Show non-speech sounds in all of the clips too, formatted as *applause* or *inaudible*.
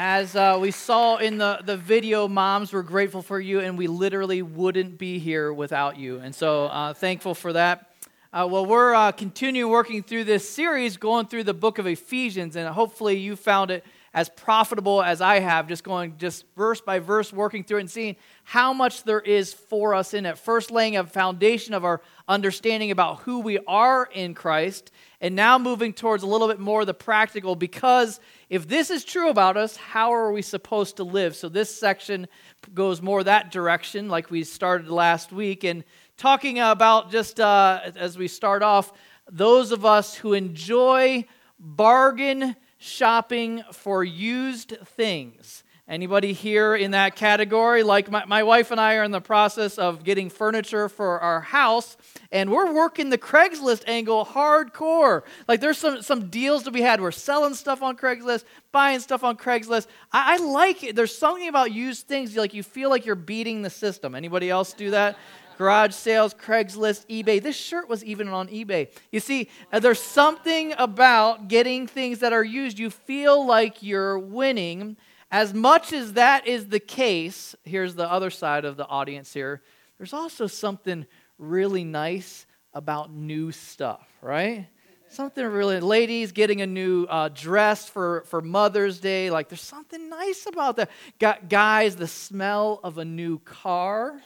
As uh, we saw in the, the video, moms, we're grateful for you, and we literally wouldn't be here without you. And so uh, thankful for that. Uh, well, we're uh, continuing working through this series, going through the book of Ephesians, and hopefully you found it as profitable as I have, just going just verse by verse, working through it and seeing how much there is for us in it. First, laying a foundation of our understanding about who we are in Christ, and now moving towards a little bit more the practical. Because if this is true about us, how are we supposed to live? So, this section goes more that direction, like we started last week, and talking about just uh, as we start off, those of us who enjoy bargain shopping for used things. Anybody here in that category? Like my, my wife and I are in the process of getting furniture for our house, and we're working the Craigslist angle hardcore. Like there's some, some deals to be had. We're selling stuff on Craigslist, buying stuff on Craigslist. I, I like it. There's something about used things, like you feel like you're beating the system. Anybody else do that? Garage sales, Craigslist, eBay. This shirt was even on eBay. You see, uh, there's something about getting things that are used. You feel like you're winning. As much as that is the case, here's the other side of the audience here. There's also something really nice about new stuff, right? Something really, ladies getting a new uh, dress for, for Mother's Day. Like, there's something nice about that. Got guys, the smell of a new car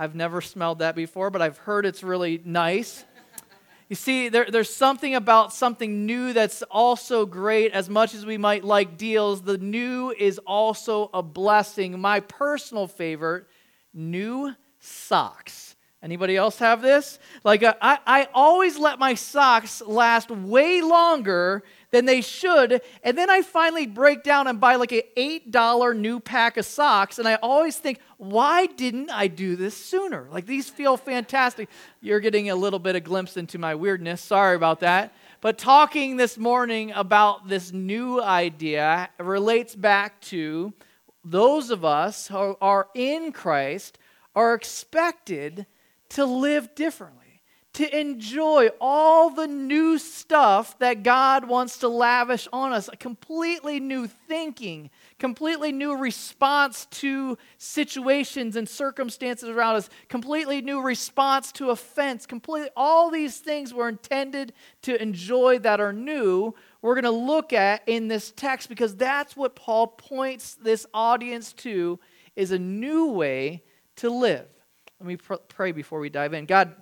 I've never smelled that before, but I've heard it's really nice. You see, there, there's something about something new that's also great. As much as we might like deals, the new is also a blessing. My personal favorite new socks. Anybody else have this? Like, uh, I, I always let my socks last way longer than they should. And then I finally break down and buy like an $8 new pack of socks. And I always think, why didn't I do this sooner? Like these feel fantastic. You're getting a little bit of glimpse into my weirdness. Sorry about that. But talking this morning about this new idea relates back to those of us who are in Christ are expected to live differently to enjoy all the new stuff that God wants to lavish on us. A completely new thinking, completely new response to situations and circumstances around us, completely new response to offense, completely all these things were intended to enjoy that are new. We're going to look at in this text because that's what Paul points this audience to is a new way to live. Let me pr- pray before we dive in. God,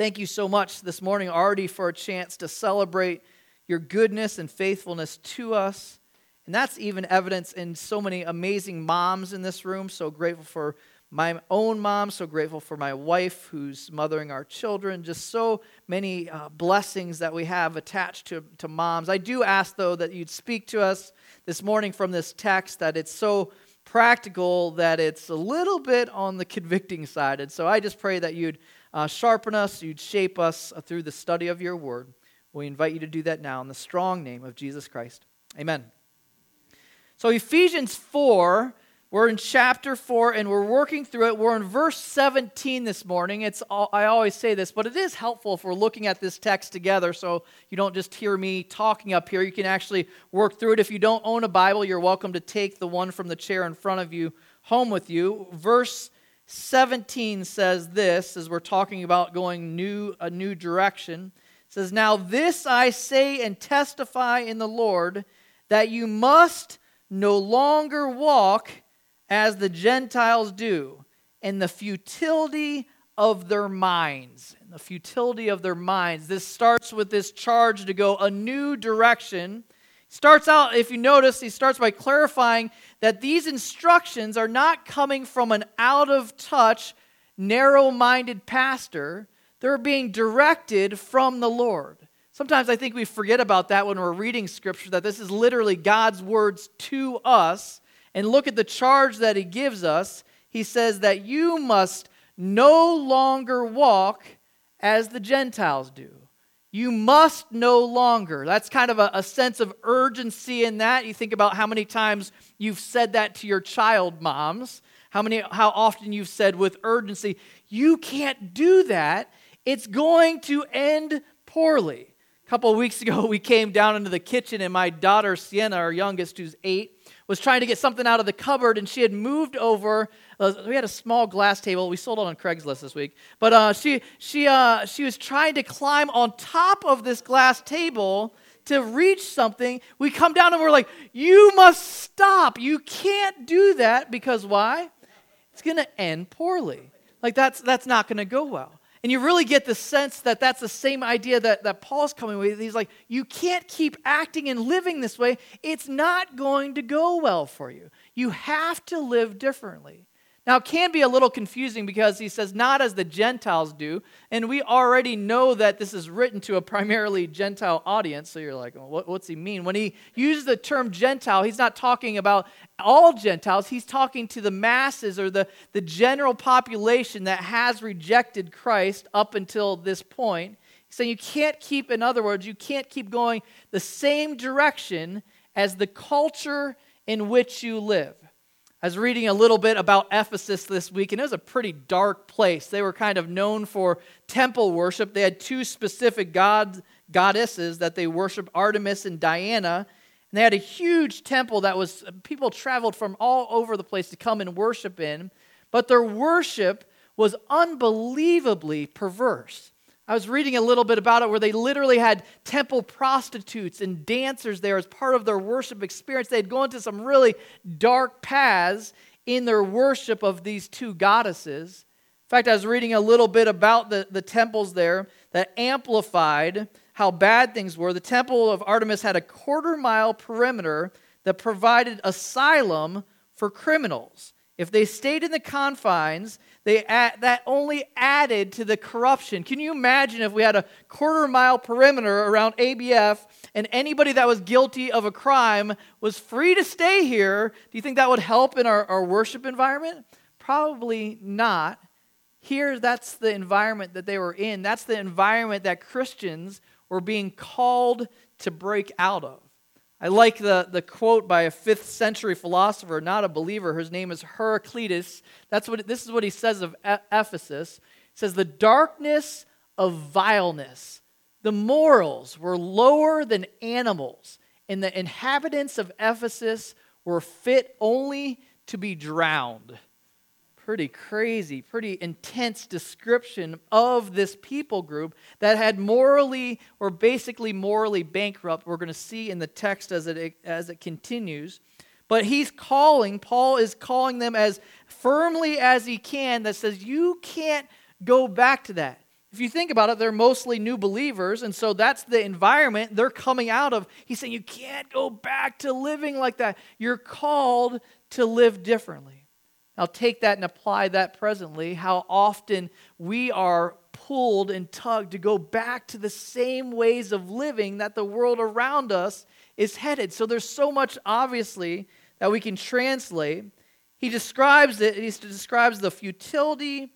Thank you so much this morning already for a chance to celebrate your goodness and faithfulness to us. And that's even evidence in so many amazing moms in this room. So grateful for my own mom, so grateful for my wife who's mothering our children. Just so many uh, blessings that we have attached to, to moms. I do ask, though, that you'd speak to us this morning from this text, that it's so practical that it's a little bit on the convicting side. And so I just pray that you'd uh, sharpen us, you'd shape us uh, through the study of your word. We invite you to do that now in the strong name of Jesus Christ. Amen. So, Ephesians 4, we're in chapter 4 and we're working through it. We're in verse 17 this morning. It's I always say this, but it is helpful if we're looking at this text together so you don't just hear me talking up here. You can actually work through it. If you don't own a Bible, you're welcome to take the one from the chair in front of you home with you. Verse 17 says this as we're talking about going new a new direction. Says, "Now this I say and testify in the Lord that you must no longer walk as the Gentiles do in the futility of their minds." In the futility of their minds. This starts with this charge to go a new direction starts out, if you notice, he starts by clarifying that these instructions are not coming from an out of touch, narrow minded pastor. They're being directed from the Lord. Sometimes I think we forget about that when we're reading scripture, that this is literally God's words to us. And look at the charge that he gives us. He says that you must no longer walk as the Gentiles do. You must no longer. That's kind of a, a, sense of urgency in that. You think about how many times you've said that to your child, moms. How many how often you've said with urgency, you can't do that. It's going to end poorly. A couple of weeks ago, *laughs* we came down into the kitchen, and my daughter, Sienna, our youngest, who's eight, was trying to get something out of the cupboard, and she had moved over. We had a small glass table. We sold it on Craigslist this week. But uh, she, she, uh, she was trying to climb on top of this glass table to reach something. We come down and we're like, You must stop. You can't do that because why? It's going to end poorly. Like, that's, that's not going to go well. And you really get the sense that that's the same idea that, that Paul's coming with. He's like, you can't keep acting and living this way. It's not going to go well for you. You have to live differently. Now, it can be a little confusing because he says, not as the Gentiles do. And we already know that this is written to a primarily Gentile audience. So you're like, well, what's he mean? When he uses the term Gentile, he's not talking about all Gentiles. He's talking to the masses or the, the general population that has rejected Christ up until this point. He's saying you can't keep, in other words, you can't keep going the same direction as the culture in which you live. I was reading a little bit about Ephesus this week, and it was a pretty dark place. They were kind of known for temple worship. They had two specific gods, goddesses that they worshiped Artemis and Diana. And they had a huge temple that was, people traveled from all over the place to come and worship in. But their worship was unbelievably perverse. I was reading a little bit about it where they literally had temple prostitutes and dancers there as part of their worship experience. They'd go into some really dark paths in their worship of these two goddesses. In fact, I was reading a little bit about the, the temples there that amplified how bad things were. The temple of Artemis had a quarter mile perimeter that provided asylum for criminals. If they stayed in the confines, they add, that only added to the corruption. Can you imagine if we had a quarter mile perimeter around ABF and anybody that was guilty of a crime was free to stay here? Do you think that would help in our, our worship environment? Probably not. Here, that's the environment that they were in. That's the environment that Christians were being called to break out of. I like the, the quote by a fifth century philosopher, not a believer. His name is Heraclitus. That's what, this is what he says of Ephesus. He says, The darkness of vileness. The morals were lower than animals, and the inhabitants of Ephesus were fit only to be drowned pretty crazy, pretty intense description of this people group that had morally or basically morally bankrupt. We're going to see in the text as it, as it continues. But he's calling, Paul is calling them as firmly as he can, that says, You can't go back to that. If you think about it, they're mostly new believers, and so that's the environment they're coming out of. He's saying, You can't go back to living like that. You're called to live differently. Now, take that and apply that presently. How often we are pulled and tugged to go back to the same ways of living that the world around us is headed. So, there's so much, obviously, that we can translate. He describes it, he describes the futility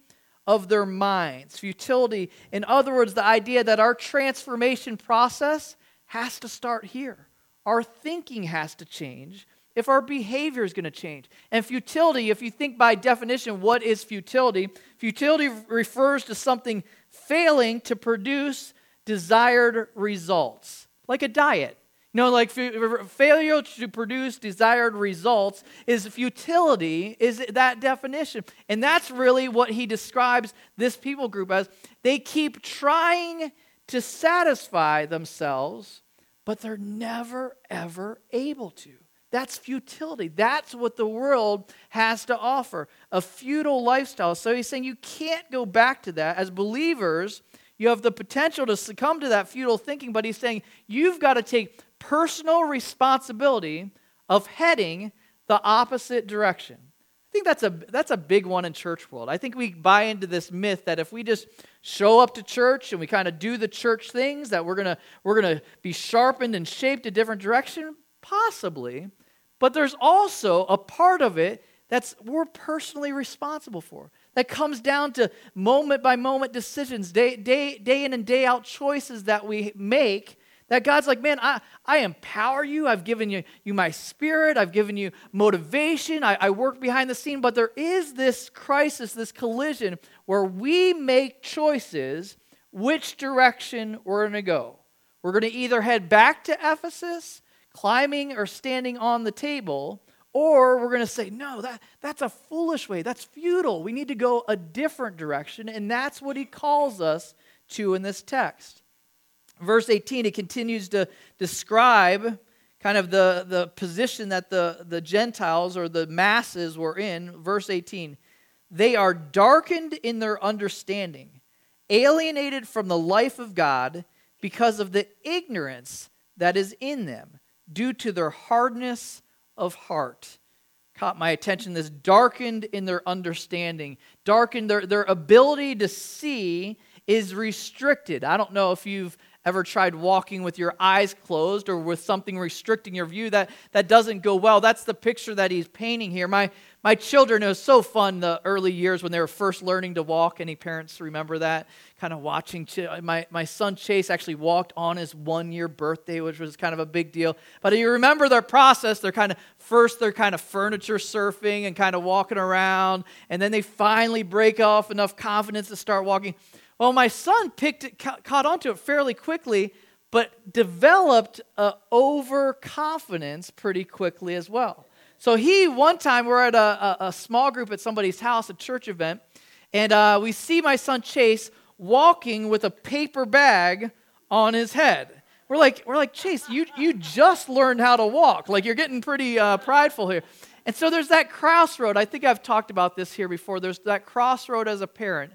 of their minds. Futility, in other words, the idea that our transformation process has to start here. Our thinking has to change if our behavior is going to change. And futility, if you think by definition, what is futility? Futility refers to something failing to produce desired results, like a diet. You know, like failure to produce desired results is futility, is that definition. And that's really what he describes this people group as. They keep trying to satisfy themselves, but they're never, ever able to. That's futility. That's what the world has to offer a futile lifestyle. So he's saying you can't go back to that. As believers, you have the potential to succumb to that futile thinking, but he's saying you've got to take personal responsibility of heading the opposite direction. I think that's a, that's a big one in church world. I think we buy into this myth that if we just show up to church and we kind of do the church things, that we're going to we're going to be sharpened and shaped a different direction. Possibly. But there's also a part of it that's we're personally responsible for. That comes down to moment by moment decisions, day, day, day in and day out choices that we make. That God's like, man, I, I empower you. I've given you, you my spirit. I've given you motivation. I, I work behind the scene. But there is this crisis, this collision where we make choices which direction we're going to go. we're going to either head back to Ephesus, climbing or standing on the table, or we're going to say, no, that, that's a foolish way. That's futile. We need to go a different direction. And that's what he calls us to in this text. Verse 18, he continues to describe kind of the, the position that the, the Gentiles or the masses were in. Verse 18, they are darkened in their understanding, alienated from the life of God because of the ignorance that is in them due to their hardness of heart. Caught my attention, this darkened in their understanding, darkened their, their ability to see is restricted. I don't know if you've ever tried walking with your eyes closed or with something restricting your view that that doesn't go well that's the picture that he's painting here my my children it was so fun the early years when they were first learning to walk. Any parents remember that? Kind of watching my, my son chase actually walked on his one year birthday which was kind of a big deal. But you remember their process. They're kind of first they're kind of furniture surfing and kind of walking around and then they finally break off enough confidence to start walking. Well, my son picked it, caught onto it fairly quickly, but developed overconfidence pretty quickly as well. So he, one time, we're at a, a, a small group at somebody's house, a church event, and uh, we see my son Chase walking with a paper bag on his head. We're like, we're like Chase, you, you just learned how to walk. Like, you're getting pretty uh, prideful here. And so there's that crossroad. I think I've talked about this here before. There's that crossroad as a parent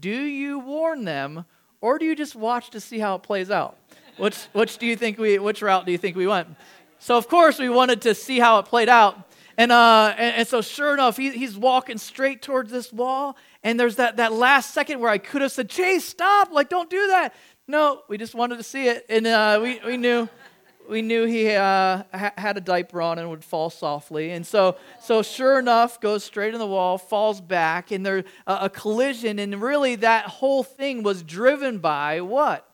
do you warn them or do you just watch to see how it plays out? Which, which do you think we, which route do you think we went? So of course we wanted to see how it played out. And, uh, and, and so sure enough, he, he's walking straight towards this wall. And there's that, that last second where I could have said, Chase, stop, like don't do that. No, we just wanted to see it. And uh, we, we knew we knew he uh, had a diaper on and would fall softly. And so, so sure enough, goes straight in the wall, falls back, and there's a, a collision. And really, that whole thing was driven by what?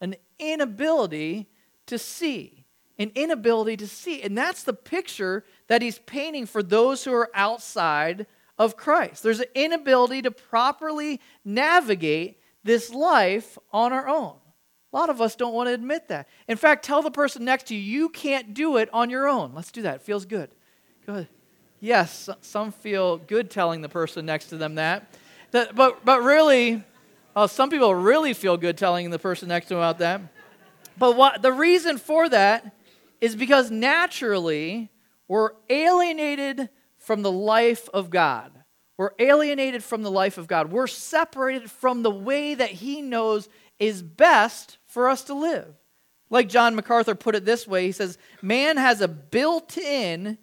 An inability to see. An inability to see. And that's the picture that he's painting for those who are outside of Christ. There's an inability to properly navigate this life on our own. A lot of us don't want to admit that. In fact, tell the person next to you, you can't do it on your own. Let's do that. It feels good. Good. Yes, some feel good telling the person next to them that. but, but really, some people really feel good telling the person next to them about that. But what, the reason for that is because naturally we're alienated from the life of God. We're alienated from the life of God. We're separated from the way that He knows is best for us to live. Like John MacArthur put it this way he says, Man has a built in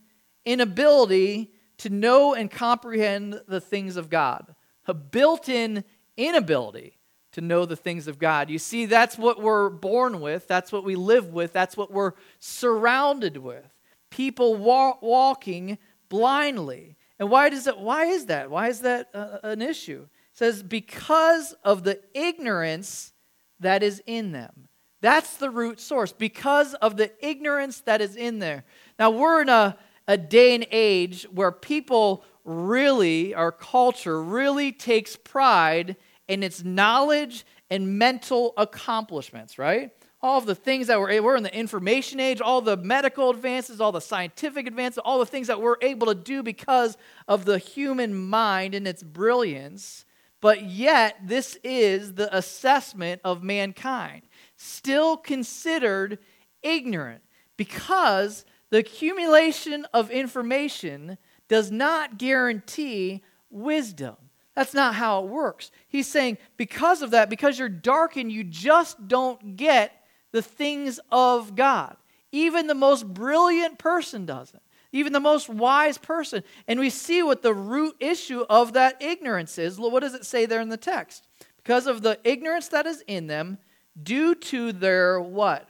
inability to know and comprehend the things of God, a built in inability to know the things of God. You see, that's what we're born with, that's what we live with, that's what we're surrounded with. People wa- walking blindly. And why does it why is that? Why is that uh, an issue? It says because of the ignorance that is in them. That's the root source because of the ignorance that is in there. Now, we're in a, a day and age where people really, our culture really takes pride in its knowledge and mental accomplishments, right? All of the things that we're, we're in the information age, all the medical advances, all the scientific advances, all the things that we're able to do because of the human mind and its brilliance. But yet, this is the assessment of mankind, still considered ignorant because the accumulation of information does not guarantee wisdom. That's not how it works. He's saying, because of that, because you're darkened, you just don't get the things of God. Even the most brilliant person doesn't even the most wise person. And we see what the root issue of that ignorance is. What does it say there in the text? Because of the ignorance that is in them, due to their what?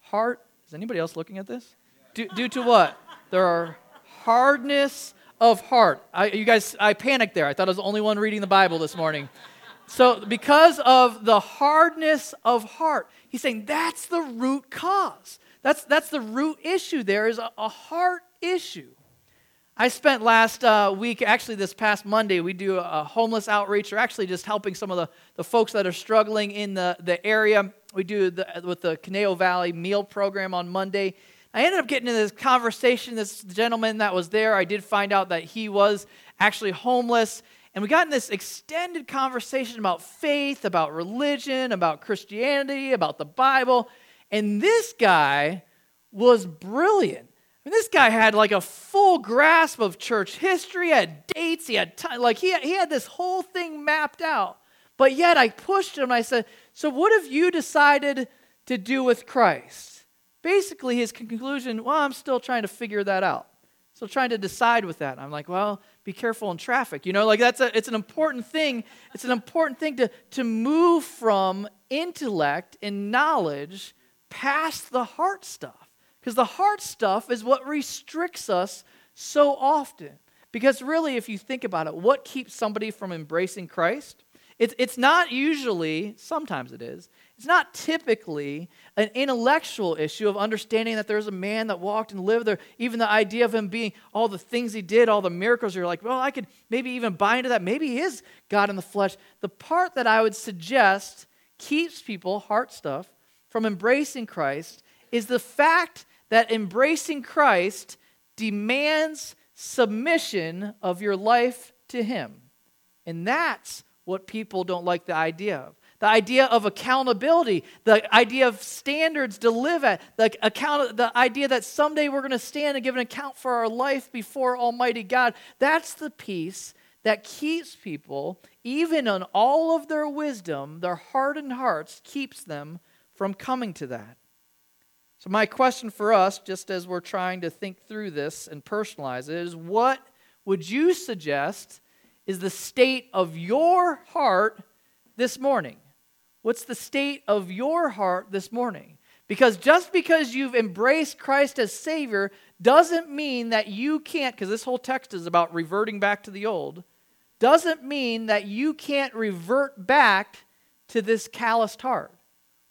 Heart. Is anybody else looking at this? Due, due to what? Their hardness of heart. I, you guys, I panicked there. I thought I was the only one reading the Bible this morning. So, because of the hardness of heart, he's saying that's the root cause. That's, that's the root issue there is a, a heart issue. I spent last uh, week, actually this past Monday, we do a homeless outreach, or actually just helping some of the, the folks that are struggling in the, the area we do the, with the Conejo Valley meal program on Monday. I ended up getting into this conversation. This gentleman that was there, I did find out that he was actually homeless. And we got in this extended conversation about faith, about religion, about Christianity, about the Bible. And this guy was brilliant. I mean, this guy had like a full grasp of church history, had dates, he had time, like he, he had this whole thing mapped out. But yet I pushed him and I said, So what have you decided to do with Christ? Basically, his conclusion, Well, I'm still trying to figure that out. Still trying to decide with that. I'm like, Well, be careful in traffic. You know, like that's a, it's an important thing. It's an important thing to, to move from intellect and knowledge past the heart stuff. Because the heart stuff is what restricts us so often. Because really, if you think about it, what keeps somebody from embracing Christ? It's, it's not usually, sometimes it is, it's not typically an intellectual issue of understanding that there's a man that walked and lived there. Even the idea of him being all the things he did, all the miracles, you're like, well, I could maybe even buy into that. Maybe he is God in the flesh. The part that I would suggest keeps people, heart stuff, from embracing Christ is the fact that embracing Christ demands submission of your life to him. And that's what people don't like the idea of. The idea of accountability, the idea of standards to live at, the, account, the idea that someday we're going to stand and give an account for our life before Almighty God. That's the piece that keeps people, even on all of their wisdom, their hardened hearts, keeps them from coming to that. So, my question for us, just as we're trying to think through this and personalize it, is what would you suggest is the state of your heart this morning? What's the state of your heart this morning? Because just because you've embraced Christ as Savior doesn't mean that you can't, because this whole text is about reverting back to the old, doesn't mean that you can't revert back to this calloused heart.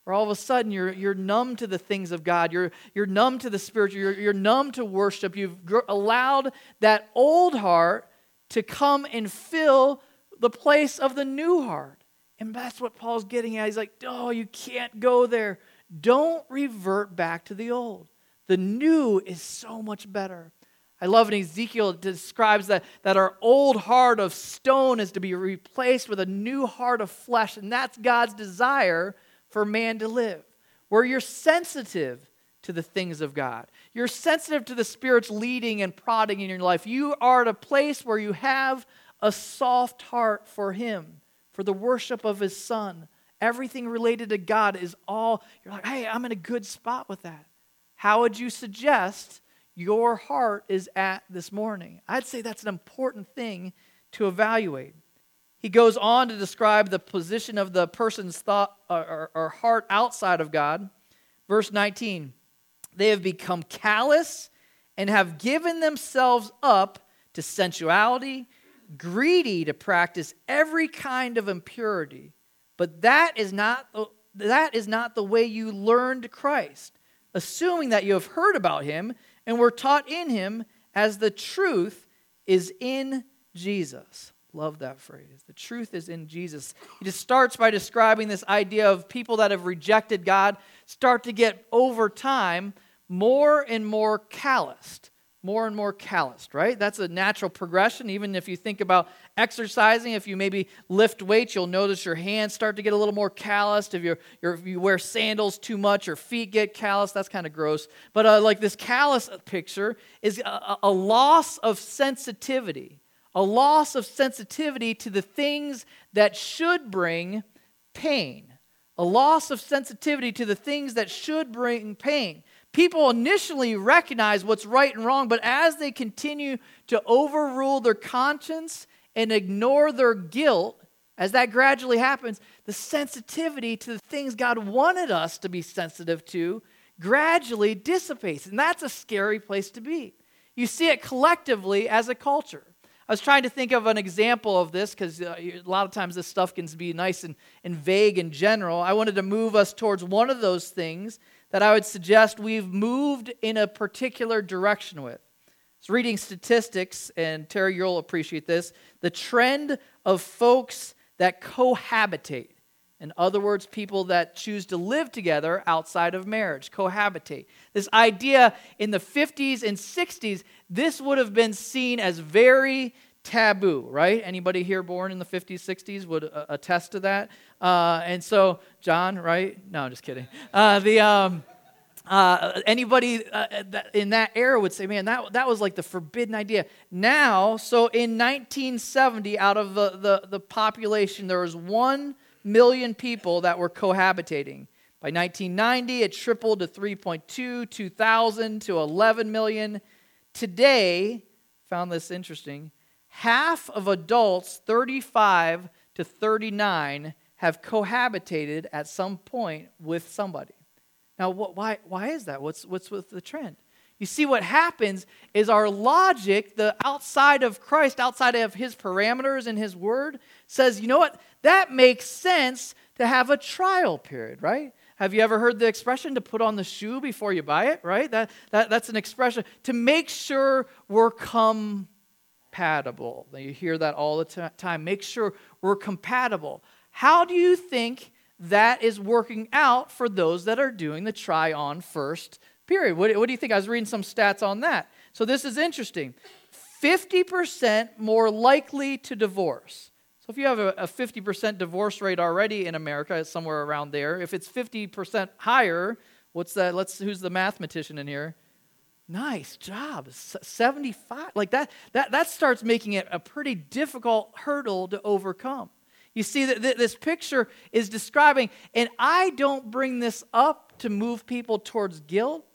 Or all of a sudden you're, you're numb to the things of God. You're, you're numb to the spiritual. You're, you're numb to worship. You've gr- allowed that old heart to come and fill the place of the new heart. And that's what Paul's getting at. He's like, oh, you can't go there. Don't revert back to the old. The new is so much better. I love in Ezekiel, describes that, that our old heart of stone is to be replaced with a new heart of flesh. And that's God's desire for man to live, where you're sensitive to the things of God. You're sensitive to the Spirit's leading and prodding in your life. You are at a place where you have a soft heart for Him, for the worship of His Son. Everything related to God is all, you're like, hey, I'm in a good spot with that. How would you suggest your heart is at this morning? I'd say that's an important thing to evaluate. He goes on to describe the position of the person's thought or, or, heart outside of God. Verse 19 they have become callous and have given themselves up to sensuality, greedy to practice every kind of impurity. But that is not, that is not the way you learned Christ, assuming that you have heard about him and were taught in him as the truth is in Jesus. Love that phrase. The truth is in Jesus. He just starts by describing this idea of people that have rejected God start to get over time more and more calloused. More and more calloused, right? That's a natural progression. Even if you think about exercising, if you maybe lift weights, you'll notice your hands start to get a little more calloused. If, you're, you're if you wear sandals too much, your feet get calloused. That's kind of gross. But uh, like this callous picture is a, a loss of sensitivity, a loss of sensitivity to the things that should bring pain, a loss of sensitivity to the things that should bring pain people initially recognize what's right and wrong, but as they continue to overrule their conscience and ignore their guilt, as that gradually happens, the sensitivity to the things God wanted us to be sensitive to gradually dissipates. And that's a scary place to be. You see it collectively as a culture. I was trying to think of an example of this because uh, a lot of times this stuff can be nice and, and vague in general. I wanted to move us towards one of those things that I would suggest we've moved in a particular direction with. So, reading statistics, and Terry, you'll appreciate this the trend of folks that cohabitate. In other words, people that choose to live together outside of marriage, cohabitate. This idea in the 50s and 60s, this would have been seen as very taboo, right? Anybody here born in the 50s, 60s would uh, attest to that. Uh, and so, John, right? No, I'm just kidding. Uh, the. Um, uh, anybody uh, in that era would say, man, that, that was like the forbidden idea. Now, so in 1970, out of the, the, the population, there was 1 million people that were cohabitating. By 1990, it tripled to 3.2, 2000 to 11 million. Today, found this interesting, half of adults 35 to 39 have cohabitated at some point with somebody. Now, what, why, why is that? What's, what's with the trend? You see, what happens is our logic, the outside of Christ, outside of his parameters and his word, says, you know what? That makes sense to have a trial period, right? Have you ever heard the expression to put on the shoe before you buy it, right? That, that, that's an expression to make sure we're compatible. You hear that all the t- time. Make sure we're compatible. How do you think that is working out for those that are doing the try on first period. What, what do you think? I was reading some stats on that. So this is interesting 50% more likely to divorce. So if you have a, a 50% divorce rate already in America, it's somewhere around there. If it's 50% higher, what's that? Let's who's the mathematician in here? Nice job. 75. Like that that that starts making it a pretty difficult hurdle to overcome. You see that this picture is describing, and I don't bring this up to move people towards guilt.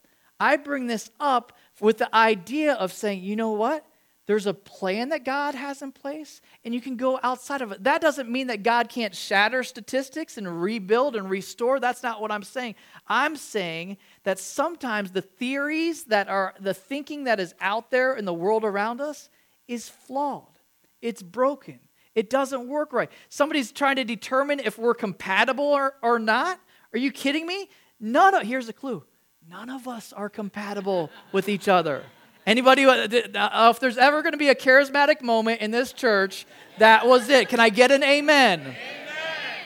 I bring this up with the idea of saying, you know what? There's a plan that God has in place, and you can go outside of it. That doesn't mean that God can't shatter statistics and rebuild and restore. That's not what I'm saying. I'm saying that sometimes the theories that are, the thinking that is out there in the world around us is flawed, it's broken. It doesn't work right. Somebody's trying to determine if we're compatible or, or not. Are you kidding me? None of, here's a clue. None of us are compatible with each other. Anybody, uh, if there's ever going to be a charismatic moment in this church, that was it. Can I get an amen? amen.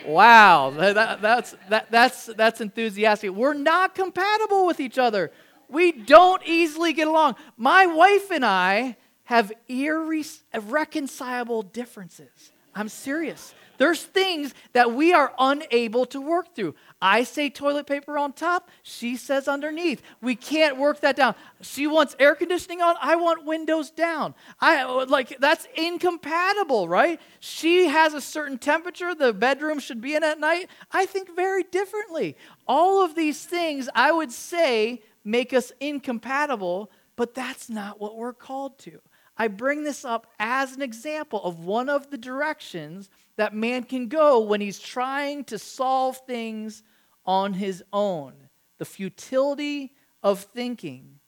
Wow, that, that's, that, that's, that's enthusiastic. We're not compatible with each other. We don't easily get along. My wife and I have irreconcilable differences. I'm serious. There's things that we are unable to work through. I say toilet paper on top, she says underneath. We can't work that down. She wants air conditioning on, I want windows down. I like that's incompatible, right? She has a certain temperature the bedroom should be in at night. I think very differently. All of these things I would say make us incompatible, but that's not what we're called to. I bring this up as an example of one of the directions that man can go when he's trying to solve things on his own. The futility of thinking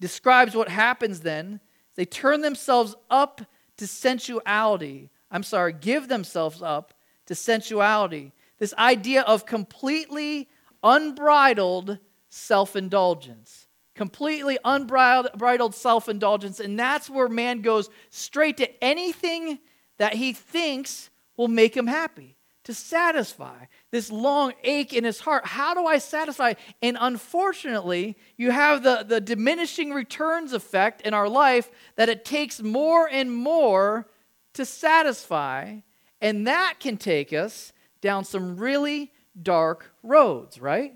describes what happens then. They turn themselves up to sensuality. I'm sorry, give themselves up to sensuality. This idea of completely unbridled self indulgence completely unbridled self indulgence. And that's where man goes straight to anything that he thinks will make him happy, to satisfy this long ache in his heart. How do I satisfy? And unfortunately, you have the, the diminishing returns effect in our life that it takes more and more to satisfy. And that can take us down some really dark roads, right?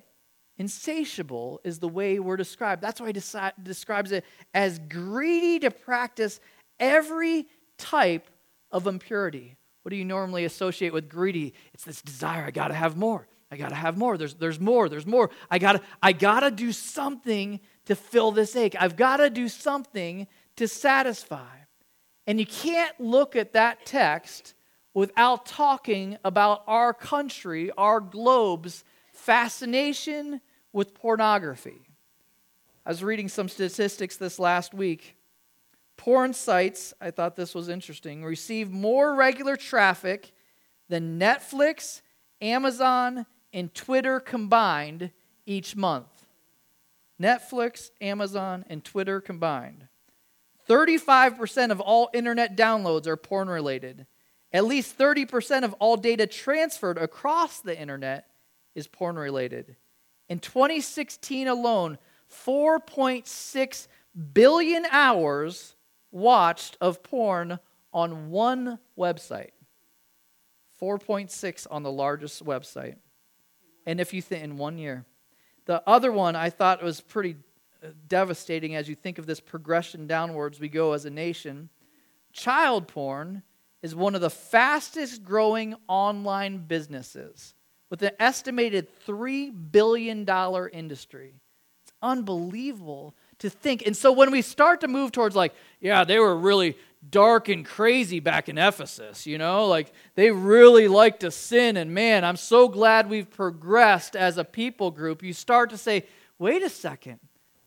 Insatiable is the way we're described. That's why he deci- describes it as greedy to practice every type of impurity. What do you normally associate with greedy? It's this desire. I got to have more. I got to have more. There's, there's more. There's more. I got to I gotta do something to fill this ache. I've got to do something to satisfy. And you can't look at that text without talking about our country, our globe's fascination with pornography. I was reading some statistics this last week. Porn sites, I thought this was interesting, receive more regular traffic than Netflix, Amazon, and Twitter combined each month. Netflix, Amazon, and Twitter combined. 35% of all internet downloads are porn related, At least 30% of all data transferred across the internet is porn related. In 2016 alone, 4.6 billion hours watched of porn on one website. 4.6 on the largest website. And if you think in one year. The other one I thought was pretty uh, devastating as you think of this progression downwards we go as a nation. Child porn is one of the fastest growing online businesses with an estimated $3 billion industry. It's unbelievable to think. And so when we start to move towards, like, yeah, they were really dark and crazy back in Ephesus, you know, like they really liked to sin. And man, I'm so glad we've progressed as a people group. You start to say, wait a second,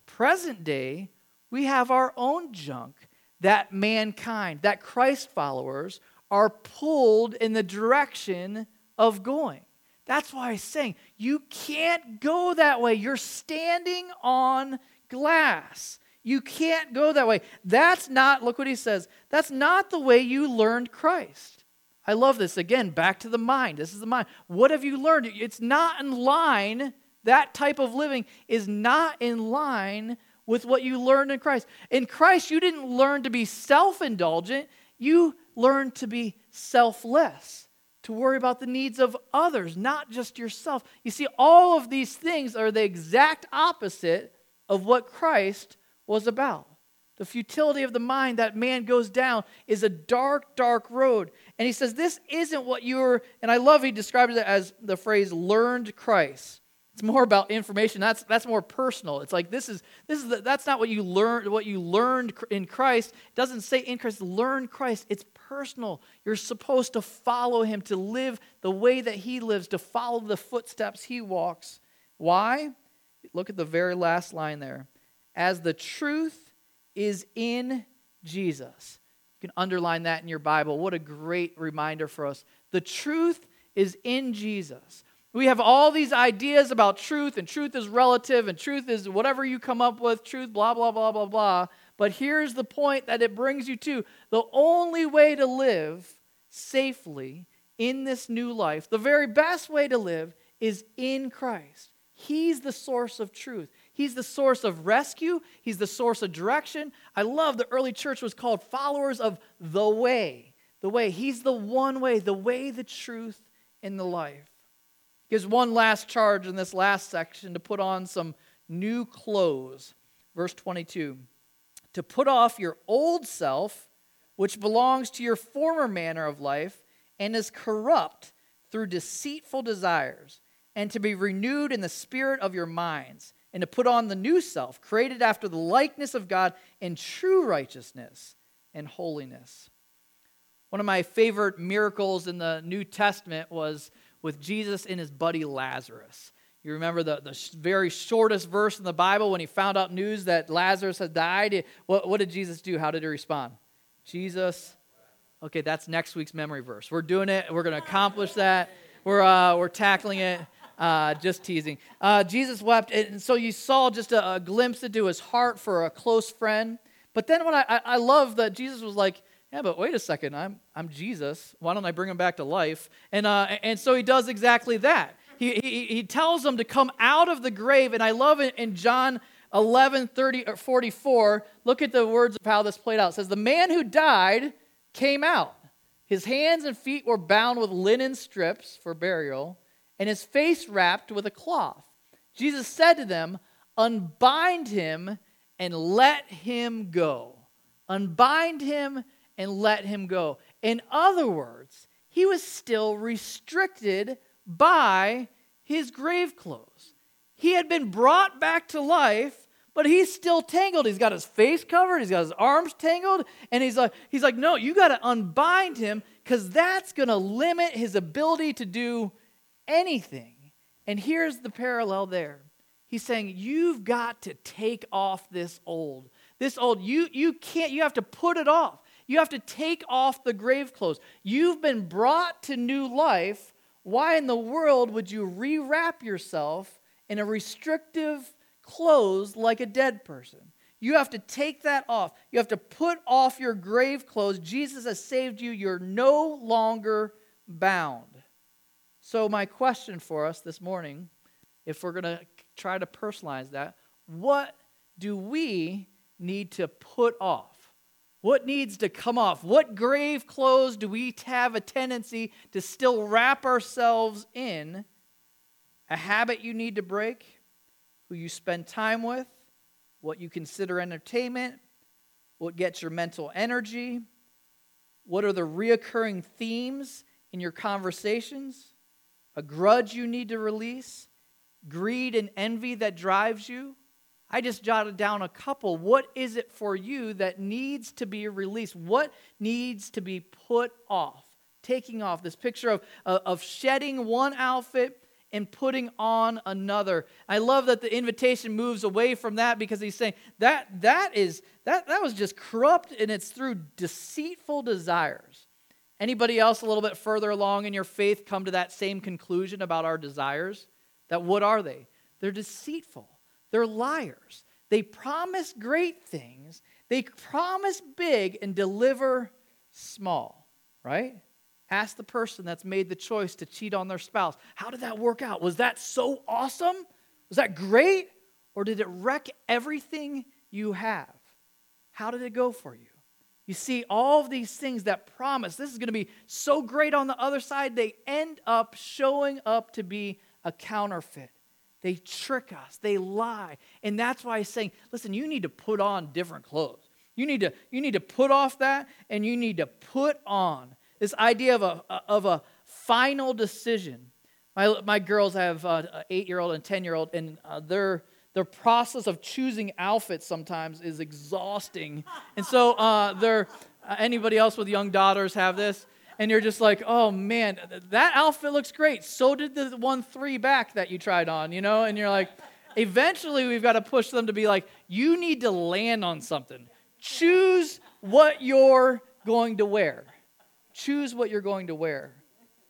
present day, we have our own junk that mankind, that Christ followers are pulled in the direction of going. That's why I'm saying you can't go that way. You're standing on glass. You can't go that way. That's not, look what he says, that's not the way you learned Christ. I love this. Again, back to the mind. This is the mind. What have you learned? It's not in line, that type of living is not in line with what you learned in Christ. In Christ, you didn't learn to be self indulgent, you learned to be selfless, to worry about the needs of others, not just yourself. You see, all of these things are the exact opposite of what Christ was about. The futility of the mind that man goes down is a dark, dark road. And he says, This isn't what you're, and I love he describes it as the phrase learned Christ. It's more about information. That's, that's more personal. It's like this is this is the, that's not what you learned what you learned in Christ. It doesn't say in Christ learn Christ. It's personal. You're supposed to follow him, to live the way that he lives, to follow the footsteps he walks. Why? Look at the very last line there. As the truth is in Jesus. You can underline that in your Bible. What a great reminder for us. The truth is in Jesus. We have all these ideas about truth, and truth is relative, and truth is whatever you come up with, truth, blah, blah, blah, blah, blah. But here's the point that it brings you to the only way to live safely in this new life, the very best way to live, is in Christ. He's the source of truth. He's the source of rescue. He's the source of direction. I love the early church was called followers of the way. The way. He's the one way, the way, the truth, and the life gives one last charge in this last section to put on some new clothes. Verse 22 To put off your old self, which belongs to your former manner of life and is corrupt through deceitful desires, and to be renewed in the spirit of your minds, and to put on the new self, created after the likeness of God in true righteousness and holiness. One of my favorite miracles in the New Testament was with Jesus and his buddy Lazarus. You remember the, the very shortest verse in the Bible when he found out news that Lazarus had died? What, what did Jesus do? How did he respond? Jesus, okay, that's next week's memory verse. We're doing it. We're going to accomplish that. We're, uh, we're tackling it. Uh, just teasing. Uh, Jesus wept, and so you saw just a, a, glimpse into his heart for a close friend. But then I, I, I love that Jesus was like, yeah, but wait a second, I'm, I'm Jesus. Why don't I bring him back to life? And, uh, and so he does exactly that. He, he, he tells them to come out of the grave. And I love it in John 11 30, or 44. Look at the words of how this played out. It says, The man who died came out. His hands and feet were bound with linen strips for burial, and his face wrapped with a cloth. Jesus said to them, Unbind him and let him go. Unbind him and let him go. In other words, he was still restricted by his grave clothes. He had been brought back to life, but he's still tangled. He's got his face covered, he's got his arms tangled, and he's like, he's like, no, you got to unbind him because that's going to limit his ability to do anything. And here's the parallel there. He's saying, You've got to take off this old. This old, you, you can't, you have to put it off. You have to take off the grave clothes. You've been brought to new life. Why in the world would you rewrap yourself in a restrictive clothes like a dead person? You have to take that off. You have to put off your grave clothes. Jesus has saved you. You're no longer bound. So, my question for us this morning, if we're going to try to personalize that, what do we need to put off? What needs to come off? What grave clothes do we have a tendency to still wrap ourselves in? A habit you need to break? Who you spend time with? What you consider entertainment? What gets your mental energy? What are the reoccurring themes in your conversations? A grudge you need to release? Greed and envy that drives you? I just jotted down a couple. What is it for you that needs to be released? What needs to be put off? Taking off this picture of, of shedding one outfit and putting on another. I love that the invitation moves away from that because he's saying that that is that that was just corrupt and it's through deceitful desires. Anybody else a little bit further along in your faith come to that same conclusion about our desires? That what are they? They're deceitful. They're liars. They promise great things, they promise big and deliver small, right? Ask the person that's made the choice to cheat on their spouse. How did that work out? Was that so awesome? Was that great? Or did it wreck everything you have? How did it go for you? You see, all of these things that promise this is going to be so great on the other side, they end up showing up to be a counterfeit. They trick us, they lie. And that's why he's saying, listen, you need to put on different clothes. You need to, you need to put off that and you need to put on this idea of a, of a final decision. My, my girls have uh, an eight year old and 10 year old, and uh, their, their process of choosing outfits sometimes is exhausting. And so, uh, they're, uh, anybody else with young daughters have this? And you're just like, oh man, that outfit looks great. So did the one three back that you tried on, you know? And you're like, eventually we've got to push them to be like, you need to land on something. Choose what you're going to wear. Choose what you're going to wear.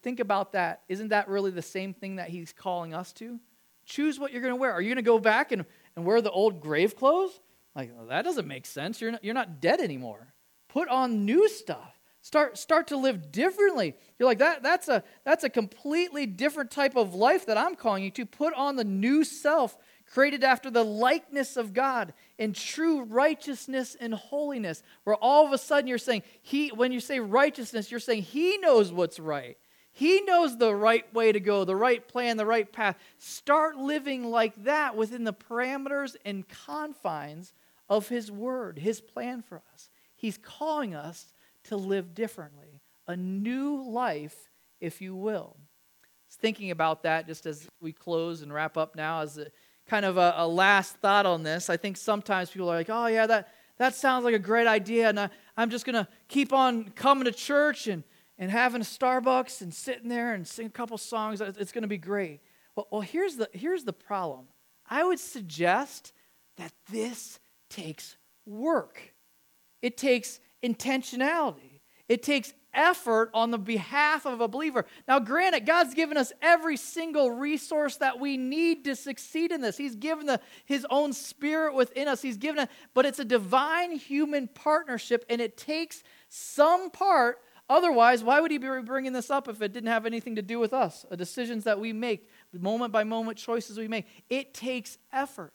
Think about that. Isn't that really the same thing that he's calling us to? Choose what you're going to wear. Are you going to go back and, and wear the old grave clothes? Like, well, that doesn't make sense. You're not, you're not dead anymore. Put on new stuff. Start, start to live differently. You're like, that, that's, a, that's a completely different type of life that I'm calling you to. Put on the new self, created after the likeness of God in true righteousness and holiness. Where all of a sudden you're saying, he, when you say righteousness, you're saying He knows what's right. He knows the right way to go, the right plan, the right path. Start living like that within the parameters and confines of His Word, His plan for us. He's calling us to live differently, a new life, if you will. thinking about that just as we close and wrap up now as a kind of a, a, last thought on this. I think sometimes people are like, oh, yeah, that, that sounds like a great idea, and I, I'm just going to keep on coming to church and, and having a Starbucks and sitting there and sing a couple songs. It's going to be great. Well, well here's, the, here's the problem I would suggest that this takes work. It takes intentionality. It takes effort on the behalf of a believer. Now, granted, God's given us every single resource that we need to succeed in this. He's given the, His own spirit within us. He's given it, but it's a divine human partnership, and it takes some part. Otherwise, why would He be bringing this up if it didn't have anything to do with us? The decisions that we make, the moment by moment choices we make. It takes effort.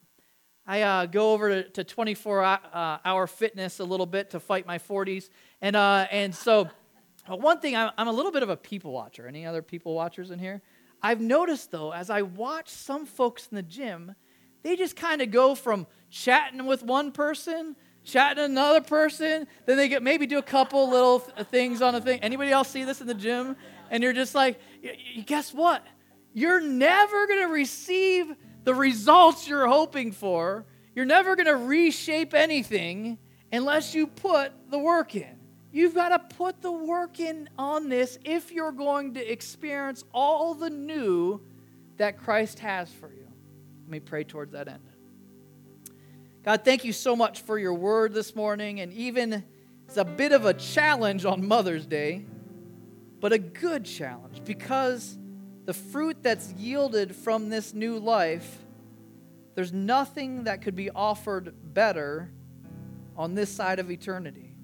I uh, go over to, to 24 uh, hour fitness a little bit to fight my 40s. And, uh, and so, uh, one thing, I'm, a little bit of a people watcher. Any other people watchers in here? I've noticed, though, as I watch some folks in the gym, they just kind of go from chatting with one person, chatting another person, then they get maybe do a couple little th- things on a thing. Anybody else see this in the gym? And you're just like, guess what? You're never going to receive the results you're hoping for. You're never going to reshape anything unless you put the work in. You've got to put the work in on this if you're going to experience all the new that Christ has for you. Let me pray towards that end. God, thank you so much for your word this morning, and even it's a bit of a challenge on Mother's Day, but a good challenge because the fruit that's yielded from this new life, there's nothing that could be offered better on this side of eternity.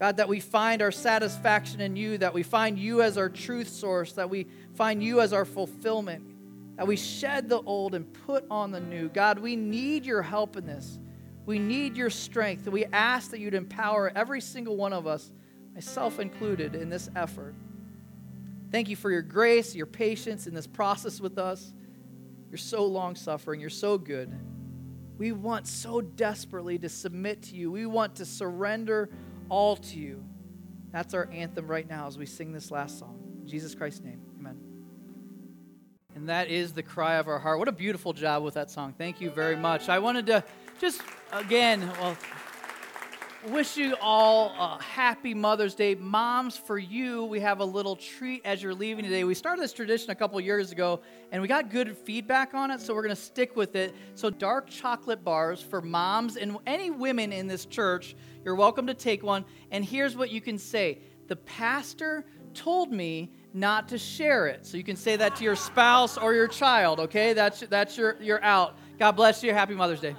God, that we find our satisfaction in you, that we find you as our truth source, that we find you as our fulfillment, that we shed the old and put on the new. God, we need your help in this. We need your strength. We ask that you'd empower every single one of us, myself included, in this effort. Thank you for your grace, your patience in this process with us. You're so long suffering. You're so good. We want so desperately to submit to you. We want to surrender all to you. That's our anthem right now as we sing this last song. In Jesus Christ's name, amen. And that is the cry of our heart. What a beautiful job with that song. Thank you very much. I wanted to just, again, well, wish you all a happy Mother's Day. Moms, for you, we have a little treat as you're leaving today. We started this tradition a couple years ago, and we got good feedback on it, so we're going to stick with it. So, dark chocolate bars for moms and any women in this church, you're welcome to take one. And here's what you can say The pastor told me not to share it. So, you can say that to your spouse or your child, okay? That's, that's your, you're out. God bless you. Happy Mother's Day.